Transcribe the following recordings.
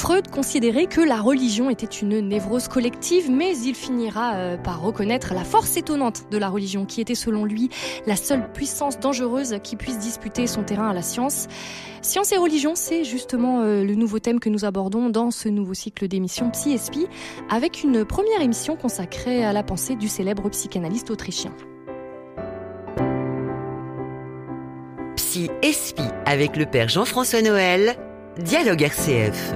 Freud considérait que la religion était une névrose collective, mais il finira euh, par reconnaître la force étonnante de la religion, qui était selon lui la seule puissance dangereuse qui puisse disputer son terrain à la science. Science et religion, c'est justement euh, le nouveau thème que nous abordons dans ce nouveau cycle d'émissions Psy Spi, avec une première émission consacrée à la pensée du célèbre psychanalyste autrichien. Psy Spi avec le père Jean-François Noël, Dialogue RCF.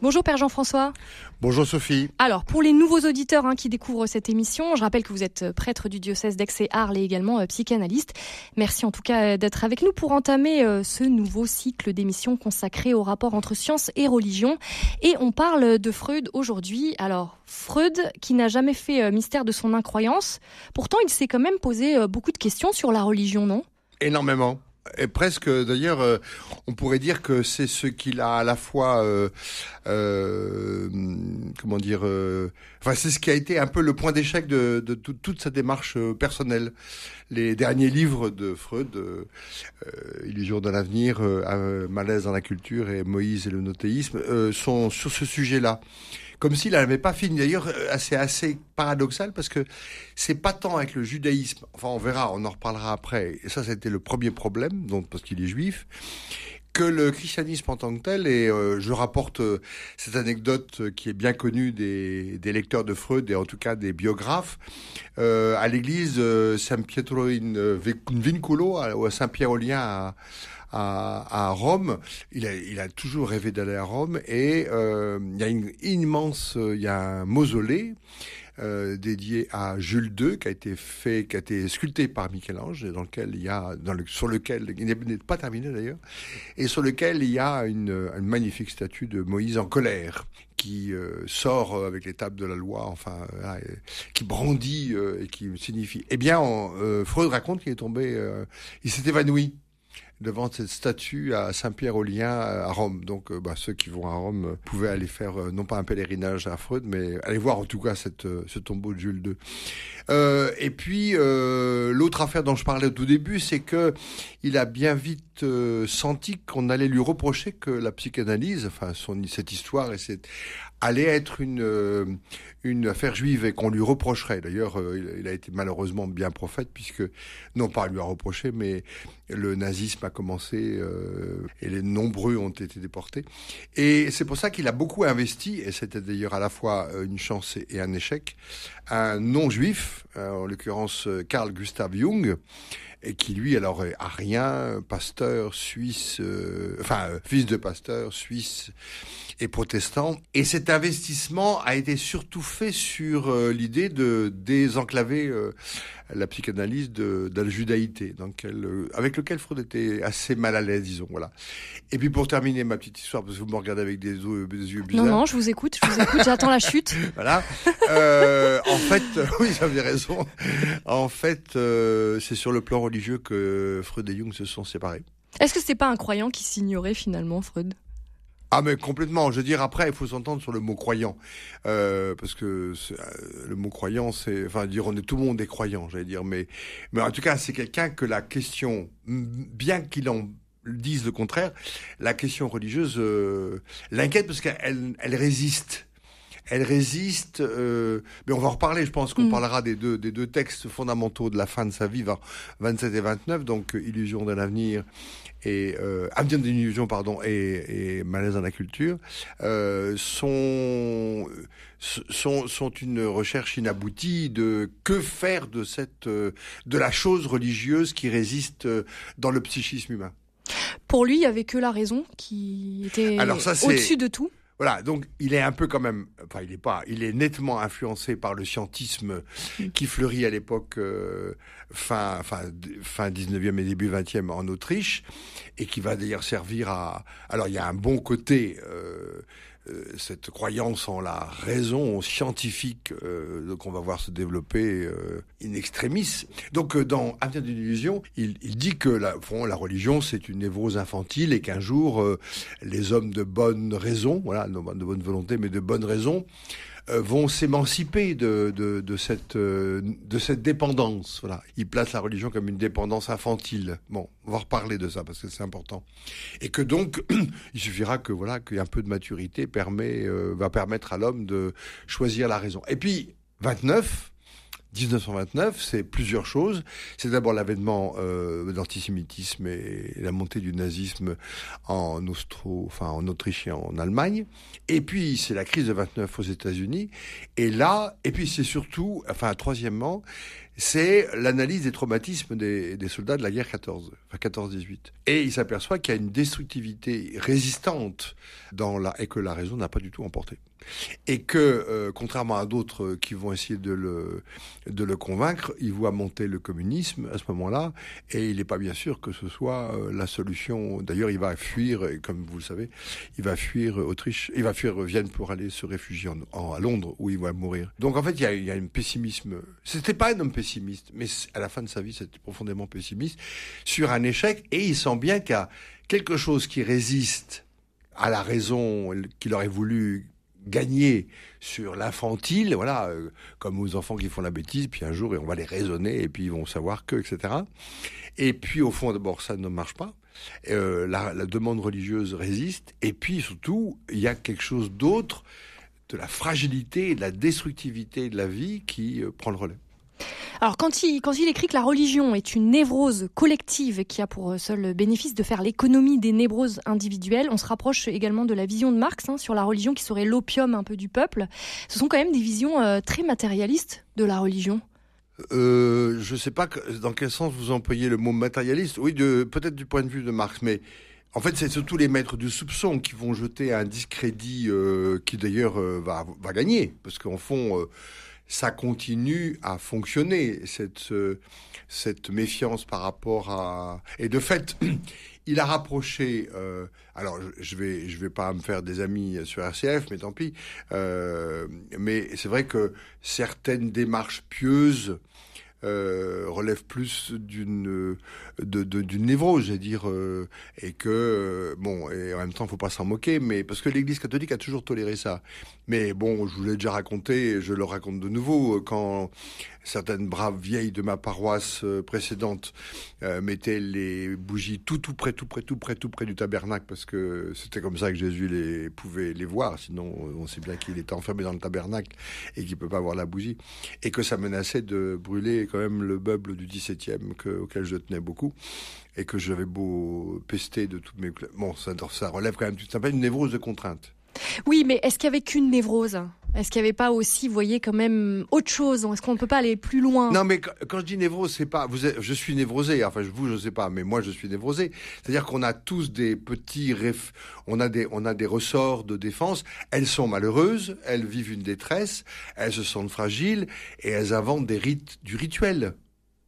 Bonjour Père Jean-François. Bonjour Sophie. Alors, pour les nouveaux auditeurs hein, qui découvrent cette émission, je rappelle que vous êtes prêtre du diocèse d'Aix et Arles et également euh, psychanalyste. Merci en tout cas euh, d'être avec nous pour entamer euh, ce nouveau cycle d'émissions consacré au rapport entre science et religion. Et on parle de Freud aujourd'hui. Alors, Freud, qui n'a jamais fait mystère de son incroyance, pourtant il s'est quand même posé beaucoup de questions sur la religion, non? Énormément et presque d'ailleurs euh, on pourrait dire que c'est ce qu'il a à la fois euh, euh, comment dire enfin c'est ce qui a été un peu le point d'échec de, toute sa démarche personnelle les derniers livres de Freud Illusion de l'avenir Malaise dans la culture et Moïse et le nothéisme sont sur ce sujet là comme s'il n'avait pas fini. D'ailleurs, euh, c'est assez paradoxal parce que c'est pas tant avec le judaïsme. Enfin, on verra, on en reparlera après. Et ça, c'était le premier problème, donc parce qu'il est juif que le christianisme en tant que tel, et euh, je rapporte euh, cette anecdote qui est bien connue des, lecteurs de Freud et en tout cas des biographes, à l'église Saint Pietro in Vinculo, à Saint-Pierre-aux-Liens à, Rome. Il a, il a toujours rêvé d'aller à Rome et euh, il y a une immense, il y a un mausolée. Euh, dédié à Jules II, qui a été fait, qui a été sculpté par Michel-Ange, dans lequel il y a, dans le, sur lequel il n'est pas terminé d'ailleurs, et sur lequel il y a une, une magnifique statue de Moïse en colère qui euh, sort avec les tables de la loi, enfin, euh, qui brandit et qui signifie. Eh bien, Freud raconte qu'il est tombé, il s'est évanoui devant cette statue à Saint-Pierre-aux-Liens à Rome. Donc euh, bah, ceux qui vont à Rome euh, pouvaient aller faire euh, non pas un pèlerinage à Freud, mais aller voir en tout cas cette, ce tombeau de Jules II. Euh, et puis l'autre affaire dont je parlais au tout début, c'est que il a bien vite senti qu'on allait lui reprocher que la psychanalyse, enfin son, cette histoire et cette allait être une, euh, une affaire juive et qu'on lui reprocherait. D'ailleurs, euh, il, a été malheureusement bien prophète puisque, non pas lui a reproché, mais le nazisme a commencé euh, et les nombreux ont été déportés. Et c'est pour ça qu'il a beaucoup investi, et c'était d'ailleurs à la fois une chance et un échec, un non-juif, en l'occurrence Carl Gustav Jung, et qui lui alors est pasteur suisse, enfin fils de pasteur suisse et protestants. Et cet investissement a été surtout fait sur euh, l'idée de désenclaver euh, la psychanalyse de, de la judaïté, euh, avec lequel Freud était assez mal à l'aise, disons. Voilà. Et puis pour terminer ma petite histoire, parce que vous me regardez avec des, yeux bizarres. Non, non, je vous écoute, je vous écoute, j'attends la chute. voilà. en fait, oui, j'avais raison. En fait, c'est sur le plan religieux que Freud et Jung se sont séparés. Est-ce que c'est pas un croyant qui s'ignorait finalement, Freud? Ah mais complètement. Je veux dire après, il faut s'entendre sur le mot croyant, euh, parce que euh, le mot croyant, c'est, enfin, dire on est tout le monde est croyant, j'allais dire, mais mais en tout cas, c'est quelqu'un que la question, bien qu'il en dise le contraire, la question religieuse euh, l'inquiète parce qu'elle elle résiste elle résiste. Euh, mais on va en reparler. Je pense qu'on mm. parlera des deux des deux textes fondamentaux de la fin de sa vie, 27 et 29, donc Illusion d'un avenir et euh, Avenir d'une illusion, pardon, et, et Malaise dans la culture, euh, sont, sont, sont une recherche inaboutie de que faire de cette, euh, de la chose religieuse qui résiste euh, dans le psychisme humain. Pour lui, il y avait que la raison qui était au-dessus de tout. Voilà, donc il est un peu quand même, enfin il est pas, il est nettement influencé par le scientisme qui fleurit à l'époque euh, fin, fin, fin 19e et début 20e en Autriche et qui va d'ailleurs servir à. Alors il y a un bon côté. Euh, cette croyance en la raison scientifique euh, qu'on va voir se développer euh, in extremis. Donc euh, dans Avenir d'une illusion, il, dit que la, la religion c'est une névrose infantile et qu'un jour les hommes de bonne raison, voilà, de bonne volonté mais de bonne raison, euh, vont s'émanciper de, de, de, cette, euh, de cette dépendance. Voilà. Ils placent la religion comme une dépendance infantile. Bon, on va reparler de ça parce que c'est important. Et que donc, il suffira que voilà qu'un peu de maturité permet, euh, va permettre à l'homme de choisir la raison. Et puis, 29, 1929, c'est plusieurs choses. C'est d'abord l'avènement euh, de l'antisémitisme et la montée du nazisme en Austro, enfin en Autriche et en Allemagne. Et puis c'est la crise de 29 aux États-Unis. Et là, et puis c'est surtout, enfin troisièmement, c'est l'analyse des traumatismes des, soldats de la guerre 14, enfin 14-18. Et il s'aperçoit qu'il y a une destructivité résistante dans la, et que la raison n'a pas du tout emporté. Et que, euh, contrairement à d'autres qui vont essayer de le, convaincre, il voit monter le communisme à ce moment-là, et il n'est pas bien sûr que ce soit euh, la solution. D'ailleurs, il va fuir, comme vous le savez, il va fuir Autriche, il va fuir Vienne pour aller se réfugier à Londres, où il va mourir. Donc en fait, il y a, il y a un pessimisme. C'était pas un homme pessimiste, mais à la fin de sa vie, c'était profondément pessimiste sur un échec, et il sent bien qu'il y a quelque chose qui résiste à la raison qu'il aurait voulu gagner sur l'infantile, voilà, euh, comme aux enfants qui font la bêtise, puis un jour on va les raisonner et puis ils vont savoir que, etc. Et puis au fond, d'abord, ça ne marche pas. Euh, la, demande religieuse résiste. Et puis surtout, il y a quelque chose d'autre de la fragilité et de la destructivité de la vie qui euh, prend le relais. Alors quand il, écrit que la religion est une névrose collective qui a pour seul bénéfice de faire l'économie des névroses individuelles, on se rapproche également de la vision de Marx hein, sur la religion qui serait l'opium un peu du peuple. Ce sont quand même des visions euh, très matérialistes de la religion. Euh, je ne sais pas dans quel sens vous employez le mot matérialiste. Oui, peut-être du point de vue de Marx, mais en fait, c'est surtout les maîtres du soupçon qui vont jeter un discrédit euh, qui d'ailleurs euh, va, gagner, parce qu'en fond, euh, ça continue à fonctionner cette cette méfiance par rapport à et de fait il a rapproché euh, alors je vais je vais pas me faire des amis sur RCF mais tant pis euh, mais c'est vrai que certaines démarches pieuses euh, relève plus d'une de, d'une névrose, j'ai dire, euh, et que euh, bon, et en même temps, faut pas s'en moquer, mais parce que l'Église catholique a toujours toléré ça. Mais bon, je vous l'ai déjà raconté, je le raconte de nouveau quand certaines braves vieilles de ma paroisse euh, précédente euh, mettaient les bougies tout tout près, tout près, tout près, tout près du tabernacle parce que c'était comme ça que Jésus les pouvait les voir. Sinon, on sait bien qu'il était enfermé dans le tabernacle et qu'il peut pas voir la bougie et que ça menaçait de brûler quand même le meuble du 17e que, auquel je tenais beaucoup et que j'avais beau pester de toutes mes bon ça, ça relève quand même ça une névrose de contrainte? Oui, mais est-ce qu'il y avait qu'une névrose? Est-ce qu'il n'y avait pas aussi, vous voyez, quand même autre chose Est-ce qu'on ne peut pas aller plus loin? Non, mais quand je dis névrose, c'est pas. Vous je suis névrosé. Enfin, vous, je sais pas, mais moi, je suis névrosé. C'est-à-dire qu'on a tous des petits, on a des, on a des ressorts de défense. Elles sont malheureuses, elles vivent une détresse, elles se sentent fragiles et elles inventent des rites, du rituel.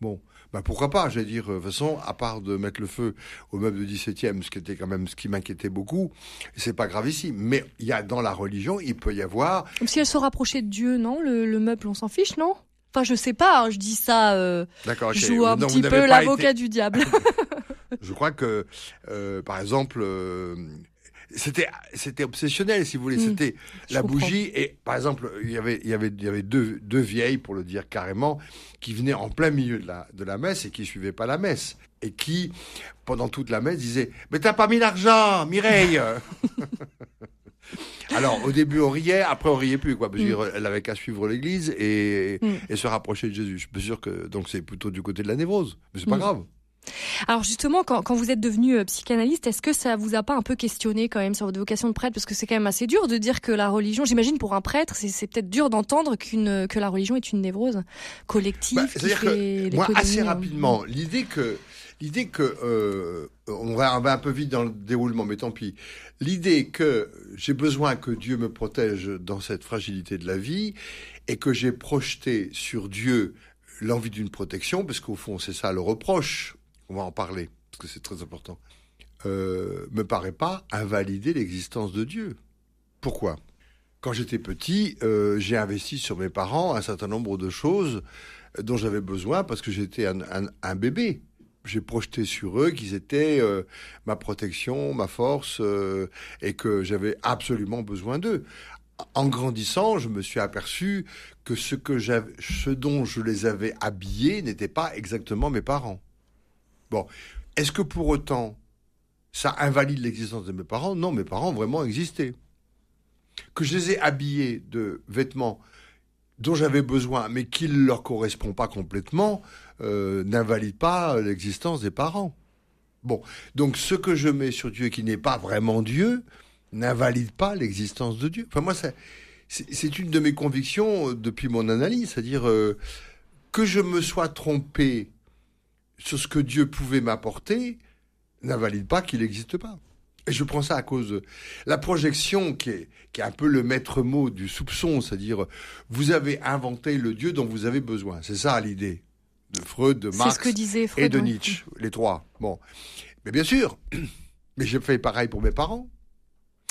Bon bah pourquoi pas, je vais dire, de toute façon, à part de mettre le feu au meuble du 17e, ce qui était quand même ce qui m'inquiétait beaucoup, c'est pas grave ici. Mais il y a dans la religion, il peut y avoir. Comme si elle se rapprochait de Dieu, non le, le, meuble, on s'en fiche, non? Enfin, je sais pas, hein, je dis ça. Euh, D'accord. Je joue un petit peu l'avocat été... du diable. je crois que, euh, par exemple. Euh, c'était c'était obsessionnel si vous voulez mmh, c'était la bougie et par exemple il y avait il y avait il y avait deux deux vieilles pour le dire carrément qui venaient en plein milieu de la de la messe et qui suivaient pas la messe et qui pendant toute la messe disaient mais t'as pas mis l'argent Mireille Alors, au début, on riait, après, on riait plus, quoi. Parce. Elle avait qu'à suivre l'église et, mmh. et, se rapprocher de Jésus. Je suis sûr que, donc, c'est plutôt du côté de la névrose. Mais c'est pas grave. Alors justement, quand, quand, vous êtes devenu euh, psychanalyste, est-ce que ça vous a pas un peu questionné quand même sur votre vocation de prêtre? Parce que c'est quand même assez dur de dire que la religion, j'imagine pour un prêtre, c'est peut-être dur d'entendre qu'une que la religion est une névrose collective. Bah, C'est-à-dire que moi, assez euh, rapidement, l'idée que l'idée que euh, on, va, on va un peu vite dans le déroulement, mais tant pis. L'idée que j'ai besoin que Dieu me protège dans cette fragilité de la vie et que j'ai projeté sur Dieu l'envie d'une protection, parce qu'au fond c'est ça le reproche on va en parler, parce que c'est très important, euh, me paraît pas invalider l'existence de Dieu. Pourquoi? Quand j'étais petit, euh, j'ai investi sur mes parents un certain nombre de choses dont j'avais besoin parce que j'étais un, bébé. J'ai projeté sur eux qu'ils étaient euh, ma protection, ma force, et que j'avais absolument besoin d'eux. en grandissant, je me suis aperçu que ce que ce dont je les avais habillés n'était pas exactement mes parents. Bon, est-ce que pour autant ça invalide l'existence de mes parents? Non, mes parents ont vraiment existé. Que je les ai habillés de vêtements dont j'avais besoin, mais qui ne leur correspond pas complètement, euh, n'invalide pas l'existence des parents. Bon, donc ce que je mets sur Dieu qui n'est pas vraiment Dieu, n'invalide pas l'existence de Dieu. Enfin, moi, c'est une de mes convictions euh, depuis mon analyse, c'est-à-dire euh, que je me sois trompé sur ce que Dieu pouvait m'apporter, n'invalide pas qu'il n'existe pas. Et je prends ça à cause de la projection qui est, qui est un peu le maître mot du soupçon, c'est-à-dire vous avez inventé le Dieu dont vous avez besoin. C'est ça l'idée de Freud, de Marx et de Nietzsche, les trois. Bon, mais bien sûr, mais j'ai fait pareil pour mes parents.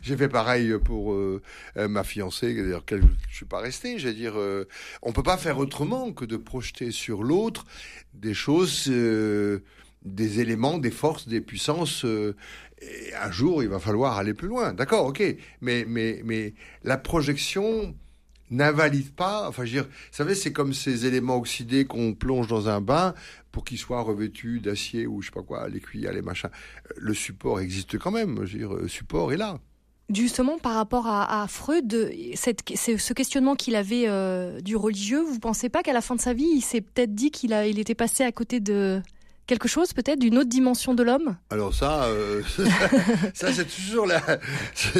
J'ai fait pareil pour euh, euh, ma fiancée, d'ailleurs, je ne suis pas resté. Je veux dire, euh, on peut pas faire autrement que de projeter sur l'autre des choses, des éléments, des forces, des puissances. un jour, il va falloir aller plus loin. D'accord, ok. Mais, mais, mais la projection n'invalide pas. Enfin, je vous savez, c'est comme ces éléments oxydés qu'on plonge dans un bain pour qu'ils soient revêtus d'acier ou je sais pas quoi, les cuillères, les machins. Le support existe quand même. Je le support est là. Justement, par rapport à, Freud, cette, ce questionnement qu'il avait euh, du religieux, vous pensez pas qu'à la fin de sa vie, il s'est peut-être dit qu'il il était passé à côté de quelque chose, peut-être d'une autre dimension de l'homme? Alors ça, euh, ça c'est toujours la.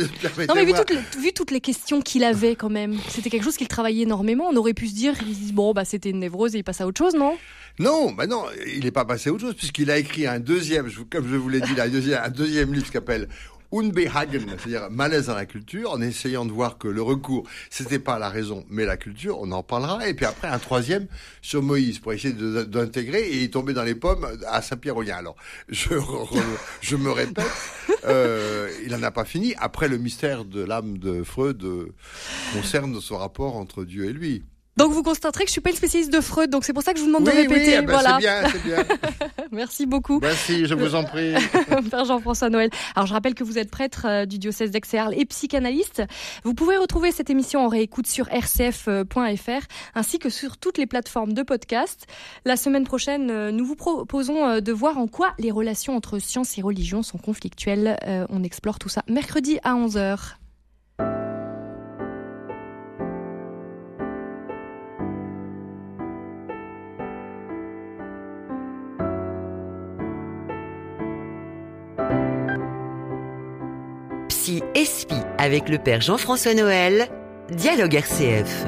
non mais vu toutes, les, vu toutes les questions qu'il avait quand même, c'était quelque chose qu'il travaillait énormément. On aurait pu se dire, bon bah c'était une névrose et il passe à autre chose, non? Non, bah non, il n'est pas passé à autre chose puisqu'il a écrit un deuxième, comme je vous l'ai dit, un deuxième, un deuxième livre qui s'appelle Unbehagen, c'est-à-dire malaise dans la culture, en essayant de voir que le recours, c'était pas la raison, mais la culture, on en parlera. Et puis après, un troisième sur Moïse, pour essayer d'intégrer, et il tombait dans les pommes à Saint-Pierre-Olien. Alors, je, je me répète, euh, il n'en a pas fini. Après, le mystère de l'âme de Freud euh, concerne son rapport entre Dieu et lui. Donc vous constaterez que je suis pas une spécialiste de Freud, donc c'est pour ça que je vous demande de répéter. Oui, eh ben, voilà. c'est bien, c'est bien. Merci beaucoup. Merci, je vous en prie. Père Jean-François Noël. Alors je rappelle que vous êtes prêtre euh, du diocèse d'Aix-et-Arles et psychanalyste. Vous pouvez retrouver cette émission en réécoute sur rcf.fr ainsi que sur toutes les plateformes de podcast. La semaine prochaine, euh, nous vous proposons euh, de voir en quoi les relations entre science et religion sont conflictuelles. On explore tout ça mercredi à 11h. Avec le Père Jean-François Noël, Dialogue RCF.